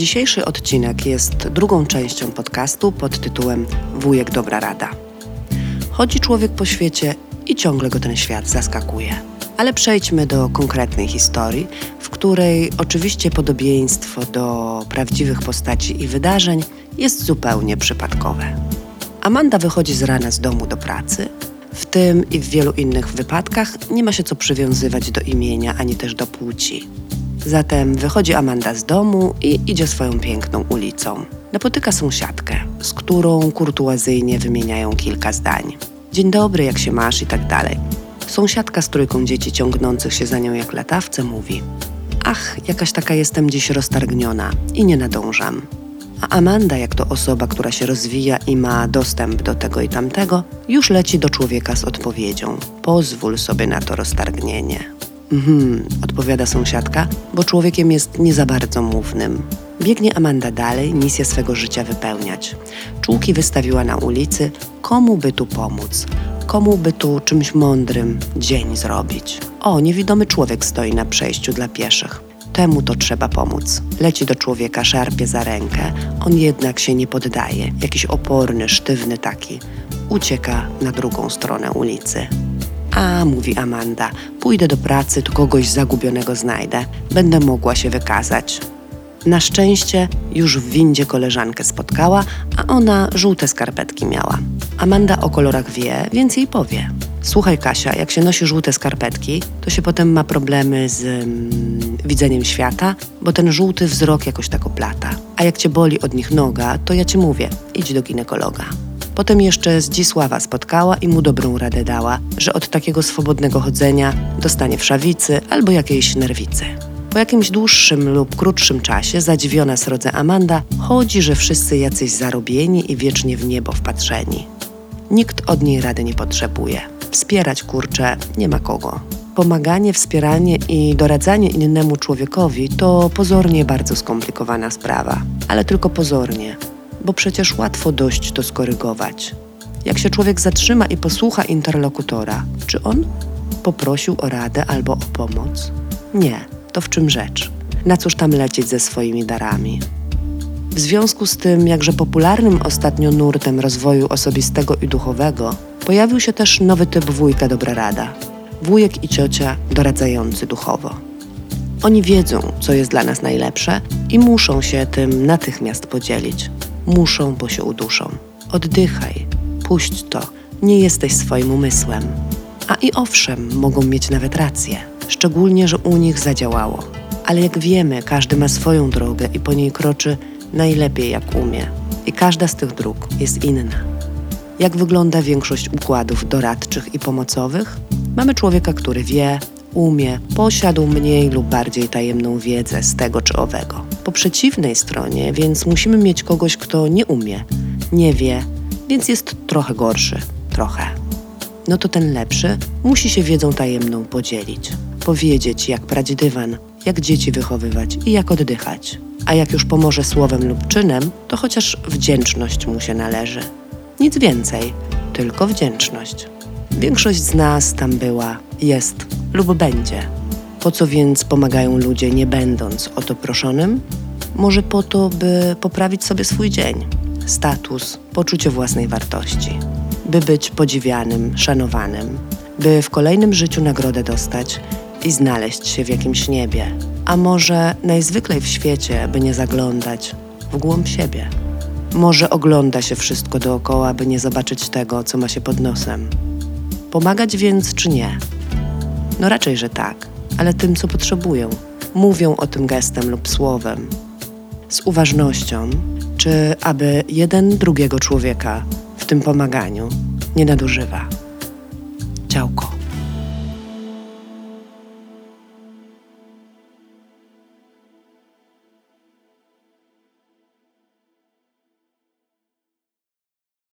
Dzisiejszy odcinek jest drugą częścią podcastu pod tytułem Wujek Dobra Rada. Chodzi człowiek po świecie i ciągle go ten świat zaskakuje. Ale przejdźmy do konkretnej historii, w której oczywiście podobieństwo do prawdziwych postaci i wydarzeń jest zupełnie przypadkowe. Amanda wychodzi z rana z domu do pracy. W tym i w wielu innych wypadkach nie ma się co przywiązywać do imienia ani też do płci. Zatem wychodzi Amanda z domu i idzie swoją piękną ulicą. Napotyka sąsiadkę, z którą kurtuazyjnie wymieniają kilka zdań. Dzień dobry, jak się masz i tak dalej. Sąsiadka z trójką dzieci ciągnących się za nią jak latawce mówi: Ach, jakaś taka jestem dziś roztargniona i nie nadążam. A Amanda, jak to osoba, która się rozwija i ma dostęp do tego i tamtego, już leci do człowieka z odpowiedzią: Pozwól sobie na to roztargnienie. Mhm, odpowiada sąsiadka, bo człowiekiem jest nie za bardzo mównym. Biegnie Amanda dalej, misję swego życia wypełniać. Czułki wystawiła na ulicy, komu by tu pomóc, komu by tu czymś mądrym dzień zrobić. O, niewidomy człowiek stoi na przejściu dla pieszych. Temu to trzeba pomóc. Leci do człowieka, szarpie za rękę. On jednak się nie poddaje. Jakiś oporny, sztywny taki. Ucieka na drugą stronę ulicy. A, mówi Amanda, pójdę do pracy, to kogoś zagubionego znajdę. Będę mogła się wykazać. Na szczęście już w windzie koleżankę spotkała, a ona żółte skarpetki miała. Amanda o kolorach wie, więc jej powie. Słuchaj, Kasia, jak się nosi żółte skarpetki, to się potem ma problemy z mm, widzeniem świata, bo ten żółty wzrok jakoś tak oplata. A jak cię boli od nich noga, to ja ci mówię, idź do ginekologa. Potem jeszcze Zdzisława spotkała i mu dobrą radę dała, że od takiego swobodnego chodzenia dostanie wszawicy albo jakiejś nerwicy. Po jakimś dłuższym lub krótszym czasie zadziwiona srodze Amanda chodzi, że wszyscy jacyś zarobieni i wiecznie w niebo wpatrzeni. Nikt od niej rady nie potrzebuje. Wspierać kurcze nie ma kogo. Pomaganie, wspieranie i doradzanie innemu człowiekowi to pozornie bardzo skomplikowana sprawa, ale tylko pozornie, bo przecież łatwo dość to skorygować. Jak się człowiek zatrzyma i posłucha interlokutora, czy on poprosił o radę albo o pomoc? Nie, to w czym rzecz? Na cóż tam lecieć ze swoimi darami? W związku z tym, jakże popularnym ostatnio nurtem rozwoju osobistego i duchowego, pojawił się też nowy typ wujka Dobra Rada. Wujek i ciocia doradzający duchowo. Oni wiedzą, co jest dla nas najlepsze i muszą się tym natychmiast podzielić. Muszą, bo się uduszą. Oddychaj, puść to, nie jesteś swoim umysłem. A i owszem, mogą mieć nawet rację, szczególnie, że u nich zadziałało. Ale jak wiemy, każdy ma swoją drogę i po niej kroczy najlepiej jak umie. I każda z tych dróg jest inna. Jak wygląda większość układów doradczych i pomocowych? Mamy człowieka, który wie, umie, posiadł mniej lub bardziej tajemną wiedzę z tego czy owego. Po przeciwnej stronie, więc musimy mieć kogoś, kto nie umie, nie wie, więc jest trochę gorszy, trochę. No to ten lepszy musi się wiedzą tajemną podzielić, powiedzieć, jak prać dywan, jak dzieci wychowywać i jak oddychać. A jak już pomoże słowem lub czynem, to chociaż wdzięczność mu się należy. Nic więcej, tylko wdzięczność. Większość z nas tam była, jest lub będzie. Po co więc pomagają ludzie, nie będąc o to proszonym? Może po to, by poprawić sobie swój dzień, status, poczucie własnej wartości, by być podziwianym, szanowanym, by w kolejnym życiu nagrodę dostać i znaleźć się w jakimś niebie, a może najzwyklej w świecie, by nie zaglądać w głąb siebie. Może ogląda się wszystko dookoła, by nie zobaczyć tego, co ma się pod nosem. Pomagać więc czy nie? No raczej, że tak, ale tym, co potrzebują. Mówią o tym gestem lub słowem. Z uważnością, czy aby jeden drugiego człowieka w tym pomaganiu nie nadużywa. Ciałko.